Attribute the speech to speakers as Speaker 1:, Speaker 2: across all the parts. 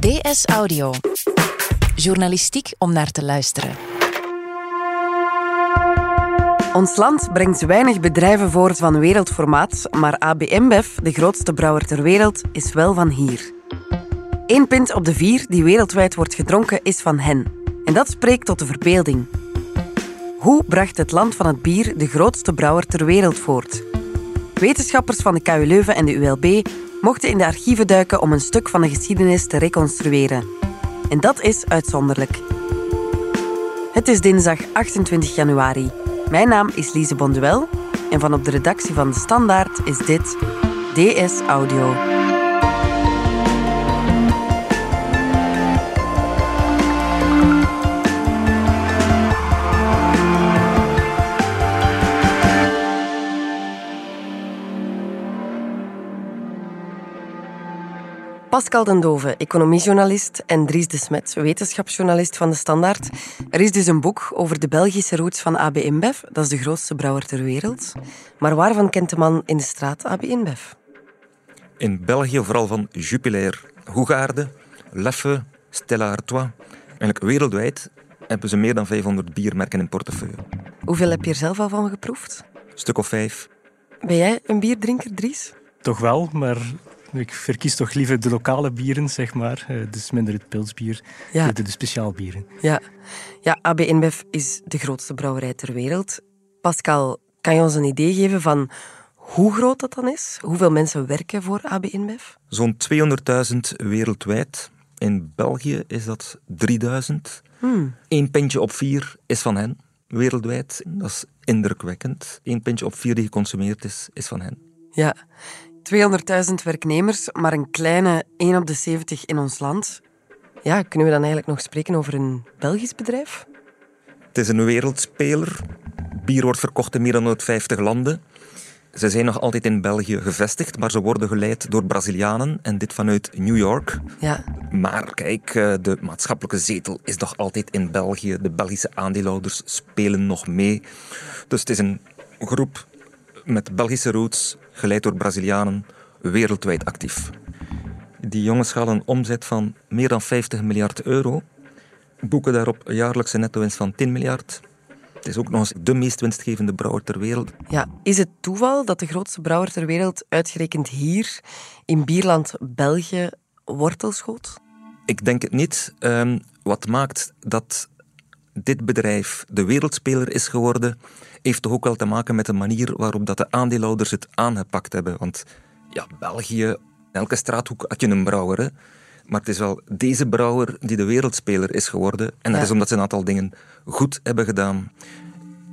Speaker 1: DS Audio. Journalistiek om naar te luisteren.
Speaker 2: Ons land brengt weinig bedrijven voort van wereldformaat, maar AB InBev, de grootste brouwer ter wereld, is wel van hier. Eén pint op de vier die wereldwijd wordt gedronken is van hen. En dat spreekt tot de verbeelding. Hoe bracht het land van het bier de grootste brouwer ter wereld voort? Wetenschappers van de KU Leuven en de ULB mochten in de archieven duiken om een stuk van de geschiedenis te reconstrueren. En dat is uitzonderlijk. Het is dinsdag 28 januari. Mijn naam is Lise Bonduel en van op de redactie van De Standaard is dit DS Audio. Pascal den Dove, economiejournalist, en Dries de Smet, wetenschapsjournalist van De Standaard. Er is dus een boek over de Belgische roots van AB InBev. Dat is de grootste brouwer ter wereld. Maar waarvan kent de man in de straat AB InBev?
Speaker 3: In België vooral van Jupiler, Hoegaarde, Leffe, Stella Artois. Eigenlijk wereldwijd hebben ze meer dan 500 biermerken in portefeuille.
Speaker 2: Hoeveel heb je er zelf al van geproefd?
Speaker 3: Een stuk of vijf.
Speaker 2: Ben jij een bierdrinker, Dries?
Speaker 4: Toch wel, maar ik verkies toch liever de lokale bieren, zeg maar. Eh, dus minder het pilsbier,
Speaker 2: Ja.
Speaker 4: de, de speciaalbieren.
Speaker 2: Ja. Ja, AB InBev is de grootste brouwerij ter wereld. Pascal, kan je ons een idee geven van hoe groot dat dan is? Hoeveel mensen werken voor AB InBev?
Speaker 3: Zo'n 200.000 wereldwijd. In België is dat 3000. Eén pintje op vier is van hen, wereldwijd. Dat is indrukwekkend. Eén pintje op vier die geconsumeerd is, is van hen.
Speaker 2: Ja, 200.000 werknemers, maar een kleine 1 op de 70 in ons land. Ja, kunnen we dan eigenlijk nog spreken over een Belgisch bedrijf?
Speaker 3: Het is een wereldspeler. Bier wordt verkocht in meer dan 150 landen. Ze zijn nog altijd in België gevestigd, maar ze worden geleid door Brazilianen en dit vanuit New York.
Speaker 2: Ja,
Speaker 3: Maar kijk, eh, de maatschappelijke zetel is nog altijd in België. De Belgische aandeelhouders spelen nog mee. Dus het is een groep met Belgische roots, geleid door Brazilianen, wereldwijd actief. Die jongens gaan een omzet van meer dan 50 miljard euro, boeken daarop een jaarlijkse netto-winst van 10 miljard. Het is ook nog eens de meest winstgevende brouwer ter wereld.
Speaker 2: ja. Is het toeval dat de grootste brouwer ter wereld uitgerekend hier in bierland België wortel schoot?
Speaker 3: Ik denk het niet. Ehm, wat maakt dat dit bedrijf de wereldspeler is geworden, heeft toch ook wel te maken met de manier waarop dat de aandeelhouders het aangepakt hebben. Want ja, België, in elke straathoek had je een brouwer. Hè? Maar het is wel deze brouwer die de wereldspeler is geworden. En dat
Speaker 2: Ja.
Speaker 3: is omdat ze een aantal dingen goed hebben gedaan.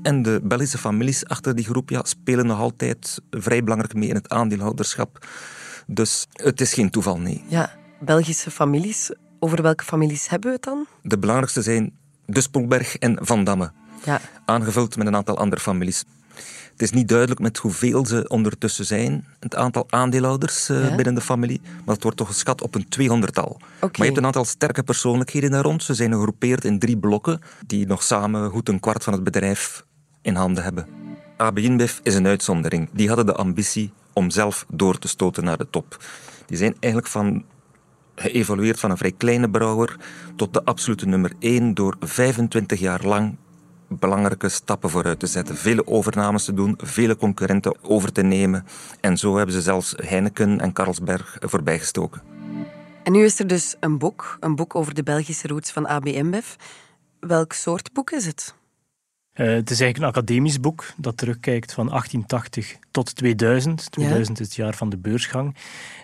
Speaker 3: En de Belgische families achter die groep ja, spelen nog altijd vrij belangrijk mee in het aandeelhouderschap. Dus het is geen toeval, nee.
Speaker 2: Ja, Belgische families. Over welke families hebben we het dan?
Speaker 3: De belangrijkste zijn De Spoelberg en Van Damme,
Speaker 2: Ja,
Speaker 3: aangevuld met een aantal andere families. Het is niet duidelijk met hoeveel ze ondertussen zijn, het aantal aandeelhouders eh,
Speaker 2: Ja.
Speaker 3: binnen de familie, maar het wordt toch geschat op een tweehonderdtal. Maar je hebt een aantal sterke persoonlijkheden daar rond. Ze zijn gegroepeerd in drie blokken, die nog samen goed een kwart van het bedrijf in handen hebben. AB InBev is een uitzondering. Die hadden de ambitie om zelf door te stoten naar de top. Die zijn eigenlijk van geëvolueerd van een vrij kleine brouwer tot de absolute nummer 1 door 25 jaar lang belangrijke stappen vooruit te zetten. Vele overnames te doen, vele concurrenten over te nemen. En zo hebben ze zelfs Heineken en Carlsberg voorbijgestoken.
Speaker 2: En nu is er dus een boek, een boek over de Belgische roots van AB InBev. Welk soort boek is het?
Speaker 4: Eh, het is eigenlijk een academisch boek dat terugkijkt van 1880 tot 2000. 2000 is het jaar van de beursgang.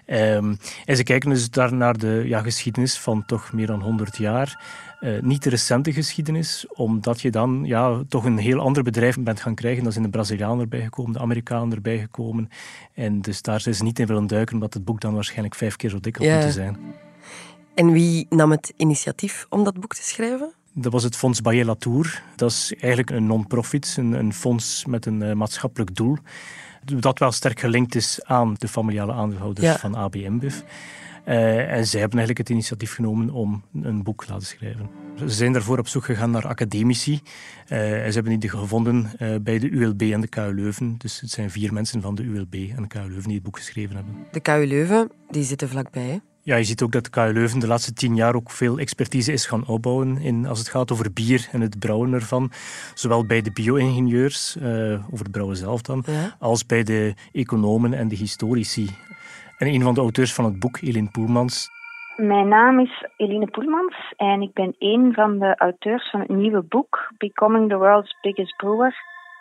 Speaker 4: Ehm, en ze kijken dus daar naar de ja, geschiedenis van toch meer dan 100 jaar. Eh, niet de recente geschiedenis, omdat je dan ja, toch een heel ander bedrijf bent gaan krijgen. Dan zijn de Brazilianen erbij gekomen, de Amerikanen erbij gekomen. En dus daar zijn ze niet in willen duiken, omdat het boek dan waarschijnlijk vijf keer zo dik had
Speaker 2: Ja.
Speaker 4: moeten zijn.
Speaker 2: En wie nam het initiatief om dat boek te schrijven?
Speaker 4: Dat was het Fonds Bayer Latour. Dat is eigenlijk een non-profit, een, een fonds met een eh, maatschappelijk doel. Dat wel sterk gelinkt is aan de familiale aandeelhouders
Speaker 2: Ja.
Speaker 4: van AB InBev. Eh, en zij hebben eigenlijk het initiatief genomen om een boek te laten schrijven. Ze zijn daarvoor op zoek gegaan naar academici. Eh, en ze hebben die gevonden bij de ULB en de KU Leuven. Dus het zijn vier mensen van de ULB en de KU Leuven die het boek geschreven hebben.
Speaker 2: De KU Leuven, die zitten vlakbij.
Speaker 4: Ja, je ziet ook dat KU Leuven de laatste tien jaar ook veel expertise is gaan opbouwen in, als het gaat over bier en het brouwen ervan. Zowel bij de bio-ingenieurs, uh, over het brouwen zelf dan, als bij de economen en de historici. En een van de auteurs van het boek, Eline Poelmans.
Speaker 5: Mijn naam is Eline Poelmans en ik ben een van de auteurs van het nieuwe boek Becoming the World's Biggest Brewer.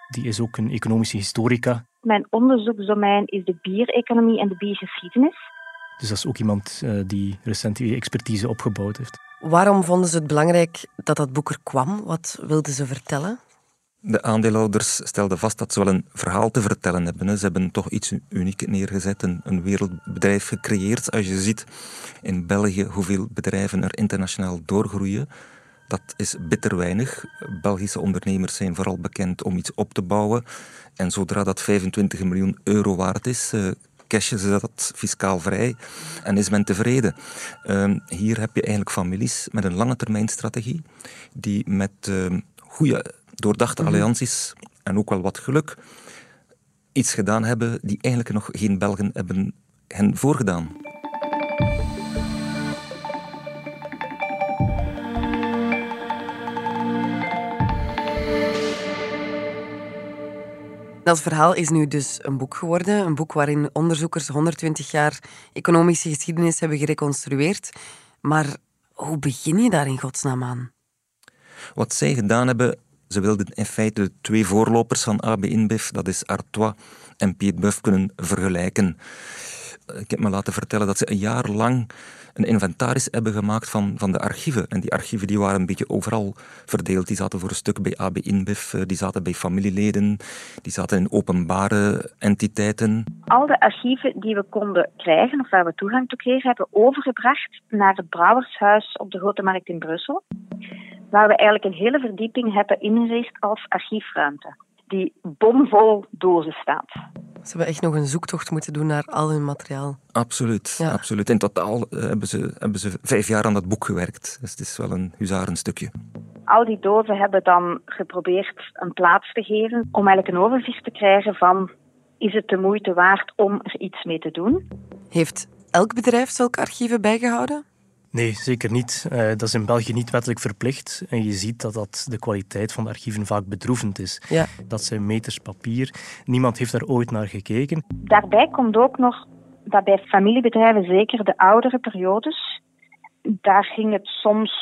Speaker 4: Die is ook een economische historica.
Speaker 5: Mijn onderzoeksdomein is de biereconomie en de biergeschiedenis.
Speaker 4: Dus dat is ook iemand uh, die recent die expertise opgebouwd heeft.
Speaker 2: Waarom vonden ze het belangrijk dat dat boek er kwam? Wat wilden ze vertellen?
Speaker 3: De aandeelhouders stelden vast dat ze wel een verhaal te vertellen hebben. Ze hebben toch iets uniek neergezet, een, een wereldbedrijf gecreëerd. Als je ziet in België hoeveel bedrijven er internationaal doorgroeien, dat is bitter weinig. Belgische ondernemers zijn vooral bekend om iets op te bouwen. En zodra dat 25 miljoen euro waard is, eh, cashen ze dat fiscaal vrij en is men tevreden. Ehm, hier heb je eigenlijk families met een lange termijn strategie, die met uh, goede, doordachte mhm. allianties en ook wel wat geluk iets gedaan hebben die eigenlijk nog geen Belgen hebben hen voorgedaan.
Speaker 2: Dat verhaal is nu dus een boek geworden. Een boek waarin onderzoekers 120 jaar economische geschiedenis hebben gereconstrueerd. Maar hoe begin je daar in godsnaam aan?
Speaker 3: Wat zij gedaan hebben, ze wilden in feite de twee voorlopers van AB dat is Artois en Piet Buff, kunnen vergelijken. Ik heb me laten vertellen dat ze een jaar lang een inventaris hebben gemaakt van, van de archieven. En die archieven die waren een beetje overal verdeeld. Die zaten voor een stuk bij AB InBev, eh, die zaten bij familieleden, die zaten in openbare entiteiten.
Speaker 5: Al de archieven die we konden krijgen, of waar we toegang toe kregen, hebben we overgebracht naar het Brouwershuis op de Grote Markt in Brussel. Waar we eigenlijk een hele verdieping hebben ingericht als archiefruimte. Die bomvol dozen staat.
Speaker 2: Ze hebben echt nog een zoektocht moeten doen naar al hun materiaal.
Speaker 3: Absoluut, absoluut. In totaal eh, hebben ze, hebben ze vijf jaar aan dat boek gewerkt. Dus het is wel een huzarenstukje.
Speaker 5: Al die dozen hebben dan geprobeerd een plaats te geven om eigenlijk een overzicht te krijgen van is het de moeite waard om er iets mee te doen.
Speaker 2: Heeft elk bedrijf zulke archieven bijgehouden?
Speaker 4: Nee, zeker niet. Uh, dat is in België niet wettelijk verplicht. En je ziet dat, dat de kwaliteit van de archieven vaak bedroevend is. Ja. Dat zijn meters papier. Niemand heeft daar ooit naar gekeken.
Speaker 5: Daarbij komt ook nog dat bij familiebedrijven, zeker de oudere periodes, daar ging het soms,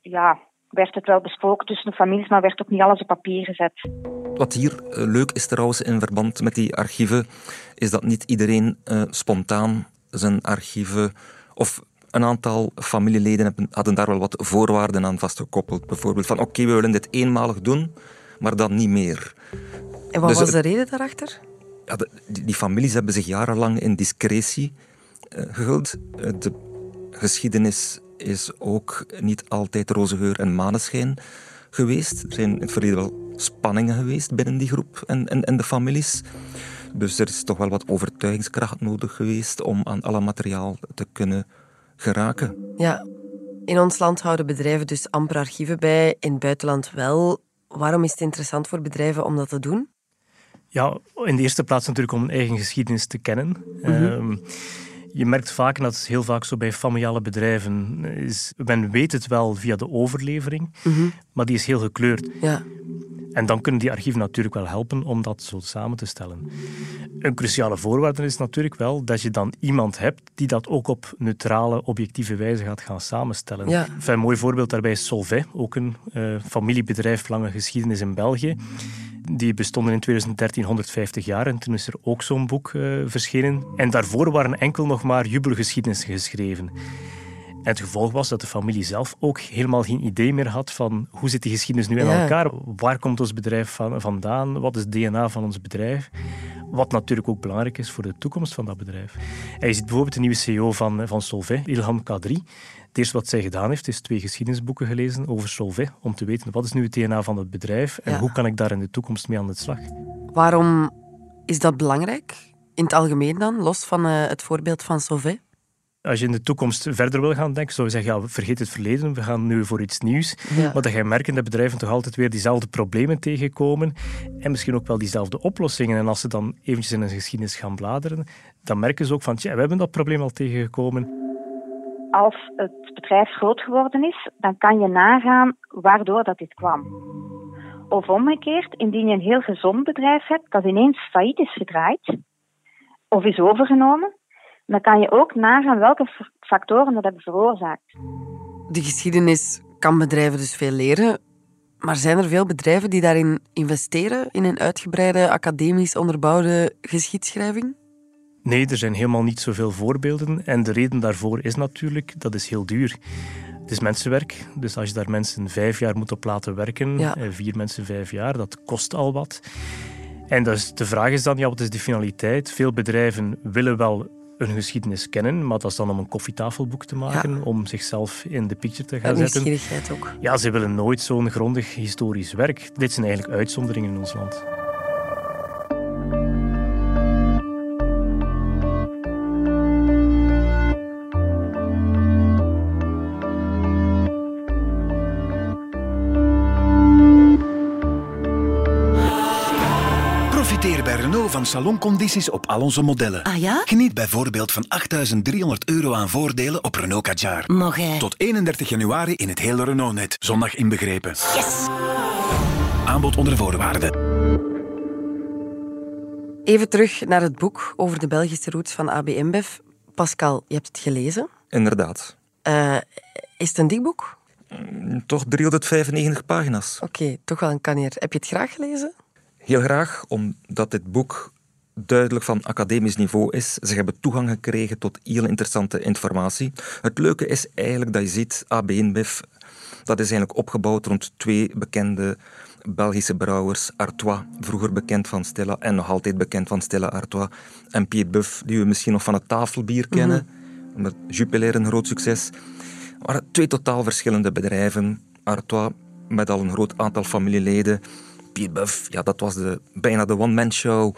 Speaker 5: ja, werd het wel besproken tussen de families, maar werd ook niet alles op papier gezet.
Speaker 3: Wat hier eh, leuk is trouwens in verband met die archieven, is dat niet iedereen uh, spontaan zijn archieven of een aantal familieleden hadden daar wel wat voorwaarden aan vastgekoppeld. Bijvoorbeeld van oké, we willen dit eenmalig doen, maar dan niet meer.
Speaker 2: En wat dus was de reden daarachter?
Speaker 3: Ja, die, die, families hebben zich jarenlang in discretie uh, gehuld. Eh, de geschiedenis is ook niet altijd roze geur en maneschijn geweest. Er zijn in het verleden wel spanningen geweest binnen die groep en, en, en de families. Dus er is toch wel wat overtuigingskracht nodig geweest om aan alle materiaal te kunnen geraken.
Speaker 2: Ja, in ons land houden bedrijven dus amper archieven bij, in het buitenland wel. Waarom is het interessant voor bedrijven om dat te doen?
Speaker 4: Ja, in de eerste plaats natuurlijk om een eigen geschiedenis te kennen. Mhm. Ehm, je merkt vaak, en dat is heel vaak zo bij familiale bedrijven, is, men weet het wel via de overlevering, mhm. maar die is heel gekleurd. Ja. En dan kunnen die archieven natuurlijk wel helpen om dat zo samen te stellen. Een cruciale voorwaarde is natuurlijk wel dat je dan iemand hebt die dat ook op neutrale, objectieve wijze gaat gaan samenstellen. Ja. een mooi voorbeeld daarbij is Solvay, ook een uh, familiebedrijf, lange geschiedenis in België. Die bestonden in 2013 150 jaar en toen is er ook zo'n boek uh, verschenen. En daarvoor waren enkel nog maar jubelgeschiedenissen geschreven. Het gevolg was dat de familie zelf ook helemaal geen idee meer had van hoe zit die geschiedenis nu in elkaar? Waar komt ons bedrijf van, vandaan? Wat is het DNA van ons bedrijf? Wat natuurlijk ook belangrijk is voor de toekomst van dat bedrijf. En je ziet bijvoorbeeld de nieuwe CEO van, van Solvay, Ilham Kadri. Het eerste wat zij gedaan heeft, is twee geschiedenisboeken gelezen over Solvay, om te weten wat is nu het DNA van het bedrijf en hoe kan ik daar in de toekomst mee aan de slag.
Speaker 2: Waarom is dat belangrijk? In het algemeen dan, los van uh, het voorbeeld van Solvay?
Speaker 4: Als je in de toekomst verder wil gaan denken, zou je zeggen, ja, vergeet het verleden, we gaan nu voor iets nieuws. Ja. Maar dat ga je merken dat bedrijven toch altijd weer diezelfde problemen tegenkomen en misschien ook wel diezelfde oplossingen. En als ze dan eventjes in een geschiedenis gaan bladeren, dan merken ze ook van, tja, we hebben dat probleem al tegengekomen.
Speaker 5: als het bedrijf groot geworden is, dan kan je nagaan waardoor dat dit kwam. Of omgekeerd, indien je een heel gezond bedrijf hebt dat ineens failliet is gedraaid of is overgenomen, dan kan je ook nagaan welke factoren dat hebben veroorzaakt.
Speaker 2: De geschiedenis kan bedrijven dus veel leren, maar zijn er veel bedrijven die daarin investeren, in een uitgebreide academisch onderbouwde geschiedschrijving?
Speaker 4: Nee, er zijn helemaal niet zoveel voorbeelden. En de reden daarvoor is natuurlijk, dat is heel duur. Het is mensenwerk, dus als je daar mensen vijf jaar moet op laten werken, ja. Eh, vier mensen vijf jaar, dat kost al wat. En dus de vraag is dan, ja, wat is de finaliteit? Veel bedrijven willen wel een geschiedenis kennen, maar dat is dan om een koffietafelboek te maken, om zichzelf in de picture te gaan zetten.
Speaker 2: Nieuwsgierigheid ook.
Speaker 4: Ja, ze willen nooit zo'n grondig historisch werk. Dit zijn eigenlijk uitzonderingen in ons land.
Speaker 6: Van saloncondities op al onze modellen.
Speaker 7: Ah ja?
Speaker 6: Geniet bijvoorbeeld van 8.300 euro aan voordelen op Renault Kadjar.
Speaker 7: Mag hij?
Speaker 6: Tot 31 januari in het hele Renault-net. Zondag inbegrepen.
Speaker 7: Yes!
Speaker 6: Aanbod onder voorwaarden.
Speaker 2: Even terug naar het boek over de Belgische roots van AB InBev. Pascal, je hebt het gelezen.
Speaker 3: Inderdaad.
Speaker 2: Uh, is het een dik boek?
Speaker 3: Mm, toch 395 pagina's.
Speaker 2: Oké, toch wel een kanier. Heb je het graag gelezen?
Speaker 3: Heel graag, omdat dit boek duidelijk van academisch niveau is. Ze hebben toegang gekregen tot heel interessante informatie. Het leuke is eigenlijk dat je ziet, AB InBev, dat is eigenlijk opgebouwd rond twee bekende Belgische brouwers. Artois, vroeger bekend van Stella en nog altijd bekend van Stella Artois. En Pied Buff, die we misschien nog van het tafelbier kennen. Mhm. Met Jupiler een groot succes. Maar twee totaal verschillende bedrijven. Artois met al een groot aantal familieleden Buff, ja, dat was de, bijna de one-man show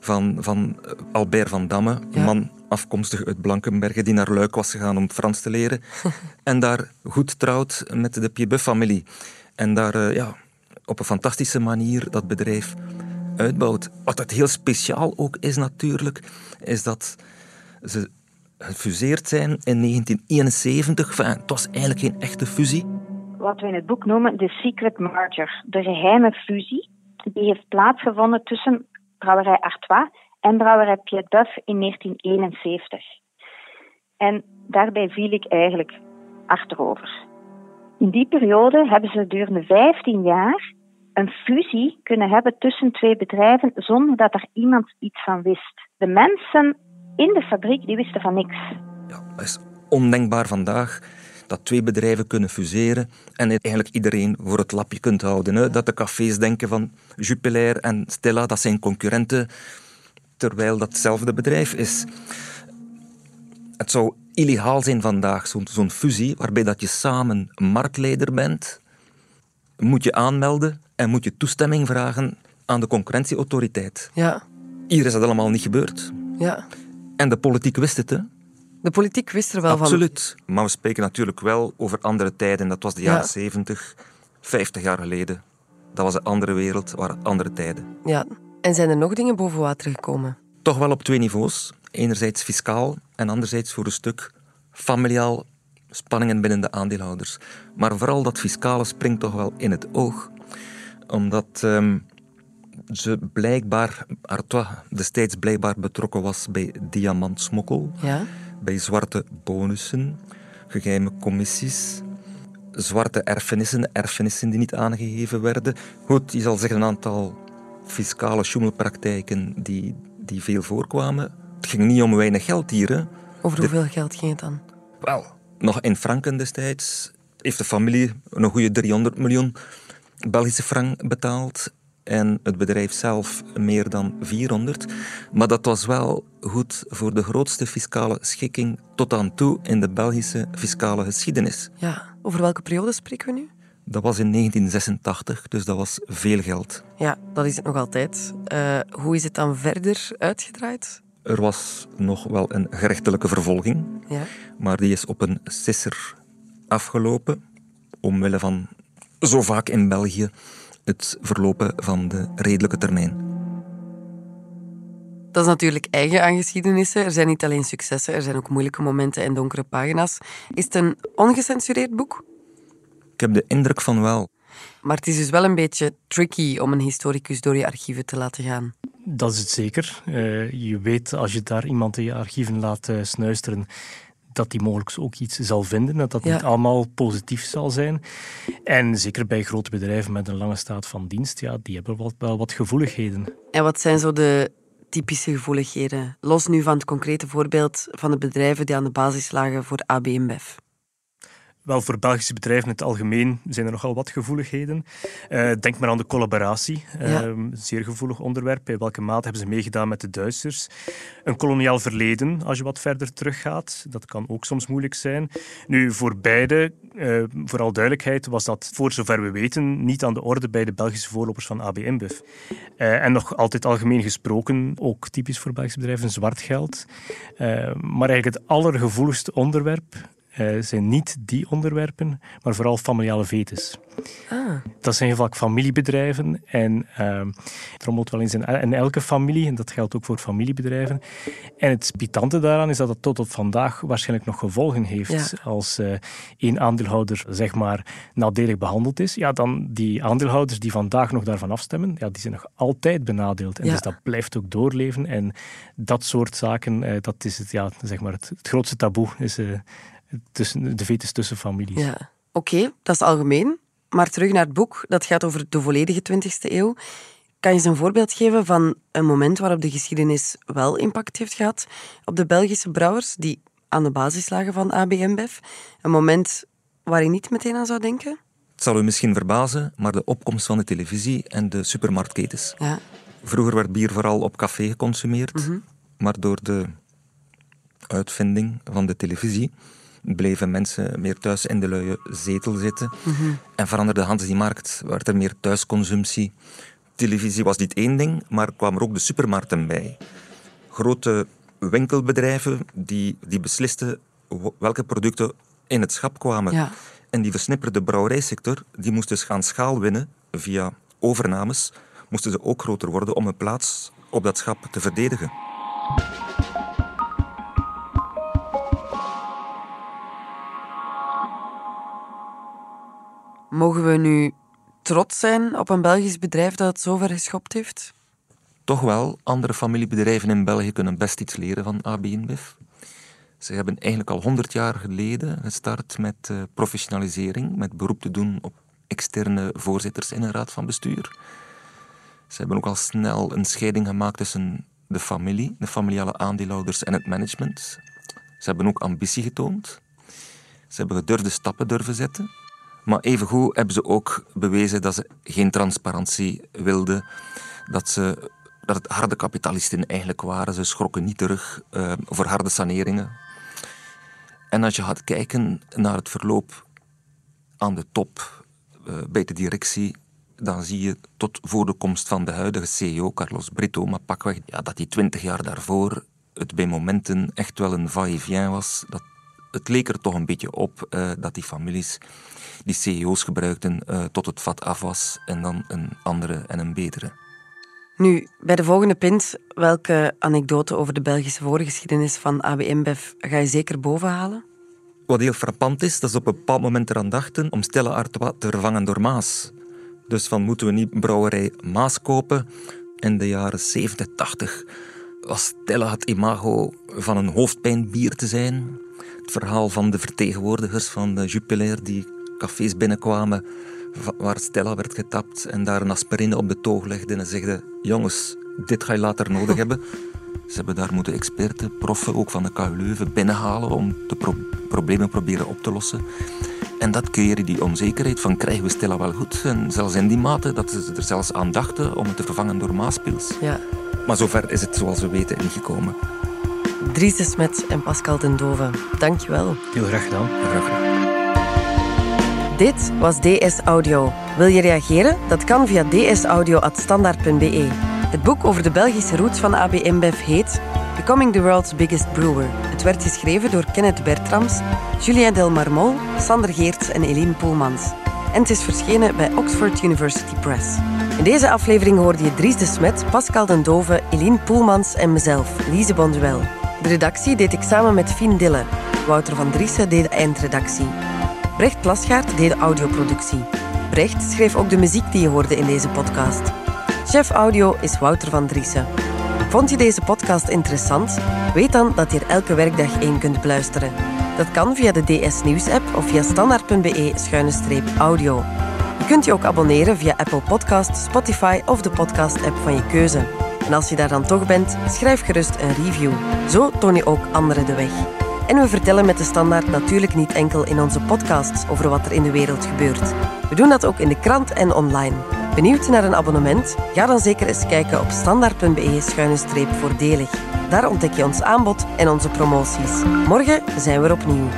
Speaker 3: van, van eh, Albert van Damme. Een man afkomstig uit Blankenberge die naar Luik was gegaan om Frans te leren. en daar goed trouwt met de Pierbuff-familie. En daar uh, ja, op een fantastische manier dat bedrijf uitbouwt. Wat het heel speciaal ook is natuurlijk, is dat ze gefuseerd zijn in 1971. Enfin, het was eigenlijk geen echte fusie
Speaker 5: wat we in het boek noemen de secret merger, de geheime fusie, die heeft plaatsgevonden tussen brouwerij Artois en brouwerij Piet Buff in 1971. En daarbij viel ik eigenlijk achterover. In die periode hebben ze gedurende 15 jaar een fusie kunnen hebben tussen twee bedrijven zonder dat er iemand iets van wist. De mensen in de fabriek die wisten van niks.
Speaker 3: Ja, dat is ondenkbaar vandaag dat twee bedrijven kunnen fuseren en eigenlijk iedereen voor het lapje kunt houden. Hè? Dat de cafés denken van Jupiler en Stella, dat zijn concurrenten, terwijl dat hetzelfde bedrijf is. Het zou illegaal zijn vandaag, zo'n fusie, waarbij dat je samen marktleider bent, moet je aanmelden en moet je toestemming vragen aan de concurrentieautoriteit.
Speaker 2: Ja.
Speaker 3: Hier is dat allemaal niet gebeurd.
Speaker 2: Ja.
Speaker 3: En de politiek wist het, hè?
Speaker 2: De politiek wist er wel
Speaker 3: van. Absoluut. Maar we spreken natuurlijk wel over andere tijden. Dat was de jaren 70, 50 jaar geleden. Dat was een andere wereld, waren andere tijden.
Speaker 2: Ja. En zijn er nog dingen boven water gekomen?
Speaker 3: Toch wel op twee niveaus. Enerzijds fiscaal en anderzijds voor een stuk familiaal spanningen binnen de aandeelhouders. Maar vooral dat fiscale springt toch wel in het oog. Omdat um, ze blijkbaar, Artois destijds blijkbaar betrokken was bij diamantsmokkel.
Speaker 2: Ja
Speaker 3: bij zwarte bonussen, geheime commissies, zwarte erfenissen, erfenissen die niet aangegeven werden. Goed, je zal zeggen een aantal fiscale schommelpraktijken die, die veel voorkwamen. Het ging niet om weinig geld hier. Hè.
Speaker 2: Over hoeveel geld ging het dan?
Speaker 3: Wel, nog in franken destijds heeft de familie een goede 300 miljoen Belgische frank betaald en het bedrijf zelf meer dan 400. Maar dat was wel goed voor de grootste fiscale schikking tot aan toe in de Belgische fiscale geschiedenis.
Speaker 2: Ja, over welke periode spreken we nu?
Speaker 3: Dat was in 1986, dus dat was veel geld.
Speaker 2: Ja, dat is het nog altijd. Uh, hoe is het dan verder uitgedraaid?
Speaker 3: Er was nog wel een gerechtelijke vervolging,
Speaker 2: ja.
Speaker 3: maar die is op een sisser afgelopen, omwille van zo vaak in België het verlopen van de redelijke termijn.
Speaker 2: Dat is natuurlijk eigen aan geschiedenissen. Er zijn niet alleen successen, er zijn ook moeilijke momenten en donkere pagina's. Is het een ongecensureerd boek?
Speaker 3: Ik heb de indruk van wel.
Speaker 2: Maar het is dus wel een beetje tricky om een historicus door je archieven te laten gaan.
Speaker 4: Dat is het zeker. Uh, je weet als je daar iemand in je archieven laat uh, snuisteren, dat die mogelijk ook iets zal vinden, dat dat niet allemaal positief zal zijn. En zeker bij grote bedrijven met een lange staat van dienst, ja, die hebben wel, wel wat gevoeligheden.
Speaker 2: En wat zijn zo de typische gevoeligheden? Los nu van het concrete voorbeeld van de bedrijven die aan de basis lagen voor AB InBev.
Speaker 4: Wel, voor Belgische bedrijven in het algemeen zijn er nogal wat gevoeligheden. Uh, denk maar aan de collaboratie. Ja. Uh, zeer gevoelig onderwerp. Bij welke mate hebben ze meegedaan met de Duitsers? Een koloniaal verleden, als je wat verder teruggaat. Dat kan ook soms moeilijk zijn. Nu, voor beide, uh, vooral duidelijkheid, was dat voor zover we weten niet aan de orde bij de Belgische voorlopers van AB InBev. en nog altijd algemeen gesproken, ook typisch voor Belgische bedrijven, zwart geld. maar eigenlijk het allergevoeligste onderwerp uh, zijn niet die onderwerpen, maar vooral familiale vetes. Ah. Dat zijn vaak familiebedrijven en uh, het rommelt wel eens in, in, elke familie en dat geldt ook voor familiebedrijven. En het spitante daaraan is dat het tot op vandaag waarschijnlijk nog gevolgen heeft. Als uh, één aandeelhouder zeg maar nadelig behandeld is, ja, dan die aandeelhouders die vandaag nog daarvan afstemmen, ja, die zijn nog altijd benadeeld. En dus dat blijft ook doorleven en dat soort zaken, uh, dat is het, ja, zeg maar het, het grootste taboe. Is, tussen, de vetes tussen families.
Speaker 2: Ja. Oké, dat is algemeen. Maar terug naar het boek, dat gaat over de volledige 20e eeuw. Kan je eens een voorbeeld geven van een moment waarop de geschiedenis wel impact heeft gehad op de Belgische brouwers die aan de basis lagen van ABMBEF? Een moment waar je niet meteen aan zou denken?
Speaker 3: Het zal u misschien verbazen, maar de opkomst van de televisie en de supermarktketens. Ja. Vroeger werd bier vooral op café geconsumeerd, mhm. maar door de uitvinding van de televisie bleven mensen meer thuis in de luie zetel zitten. Mm En veranderde Hans die markt, werd er meer thuisconsumptie. Televisie was niet één ding, maar kwamen er ook de supermarkten bij. Grote winkelbedrijven die, die beslisten welke producten in het schap kwamen. Ja. En die versnipperde brouwerijsector, die moest dus gaan schaal winnen via overnames, moesten ze ook groter worden om een plaats op dat schap te verdedigen.
Speaker 2: Mogen we nu trots zijn op een Belgisch bedrijf dat het zover geschopt heeft?
Speaker 3: Toch wel. Andere familiebedrijven in België kunnen best iets leren van AB. Ze hebben eigenlijk al honderd jaar geleden gestart met uh, professionalisering, met beroep te doen op externe voorzitters in een raad van bestuur. Ze hebben ook al snel een scheiding gemaakt tussen de familie, de familiale aandeelhouders en het management. Ze hebben ook ambitie getoond. Ze hebben gedurfde stappen durven zetten. Maar evengoed hebben ze ook bewezen dat ze geen transparantie wilden. Dat, ze, dat het harde kapitalisten eigenlijk waren. Ze schrokken niet terug uh, voor harde saneringen. En als je gaat kijken naar het verloop aan de top uh, bij de directie, dan zie je tot voor de komst van de huidige CEO, Carlos Brito, maar pakweg, ja, dat die twintig jaar daarvoor het bij momenten echt wel een va-et-vient was. Dat, het leek er toch een beetje op uh, dat die families die CEO's gebruikten uh, tot het vat af was en dan een andere en een betere.
Speaker 2: Nu, bij de volgende pint, welke anekdote over de Belgische voorgeschiedenis van ABM-BEF ga je zeker bovenhalen?
Speaker 3: Wat heel frappant is, dat ze op een bepaald moment eraan dachten om Stella Artois te vervangen door Maas. Dus van moeten we niet brouwerij Maas kopen? In de jaren 70, 80 was Stella het imago van een hoofdpijnbier te zijn. Het verhaal van de vertegenwoordigers van de Jupiler die cafés binnenkwamen waar Stella werd getapt en daar een aspirine op de toog legde en zegde jongens, dit ga je later nodig hebben. Ze hebben daar moeten experten, proffen, ook van de KU Leuven, binnenhalen om de problemen proberen op te lossen. En dat creëerde die onzekerheid van krijgen we Stella wel goed? En zelfs in die mate dat ze er zelfs aan dachten om het te vervangen door Maaspils. Ja. Maar zover is het, zoals we weten, niet gekomen.
Speaker 2: Dries de Smet en Pascal den Dove, dankjewel.
Speaker 4: Heel graag gedaan.
Speaker 3: Graag gedaan.
Speaker 2: Dit was DS Audio. Wil je reageren? Dat kan via dsaudio.standaard.be. Het boek over de Belgische roots van AB InBev heet Becoming the World's Biggest Brewer. Het werd geschreven door Kenneth Bertrams, Julien Delmarmol, Sander Geerts en Eline Poelmans. en het is verschenen bij Oxford University Press. In deze aflevering hoorde je Dries de Smet, Pascal den Dove, Eline Poelmans en mezelf, Lise Bonduel. De redactie deed ik samen met Fien Dille. Wouter van Driessen deed de eindredactie. Brecht Plasgaard deed de audioproductie. Brecht schreef ook de muziek die je hoorde in deze podcast. Chef audio is Wouter van Driessen. Vond je deze podcast interessant? Weet dan dat je er elke werkdag één kunt beluisteren. Dat kan via de DS Nieuws app of via standaard.be-audio. Je kunt je ook abonneren via Apple Podcast, Spotify of de podcast-app van je keuze. En als je daar dan toch bent, schrijf gerust een review. Zo toon je ook anderen de weg. En we vertellen met de standaard natuurlijk niet enkel in onze podcasts over wat er in de wereld gebeurt. We doen dat ook in de krant en online. Benieuwd naar een abonnement? Ga dan zeker eens kijken op standaard.be-voordelig. Daar ontdek je ons aanbod en onze promoties. Morgen zijn we er opnieuw.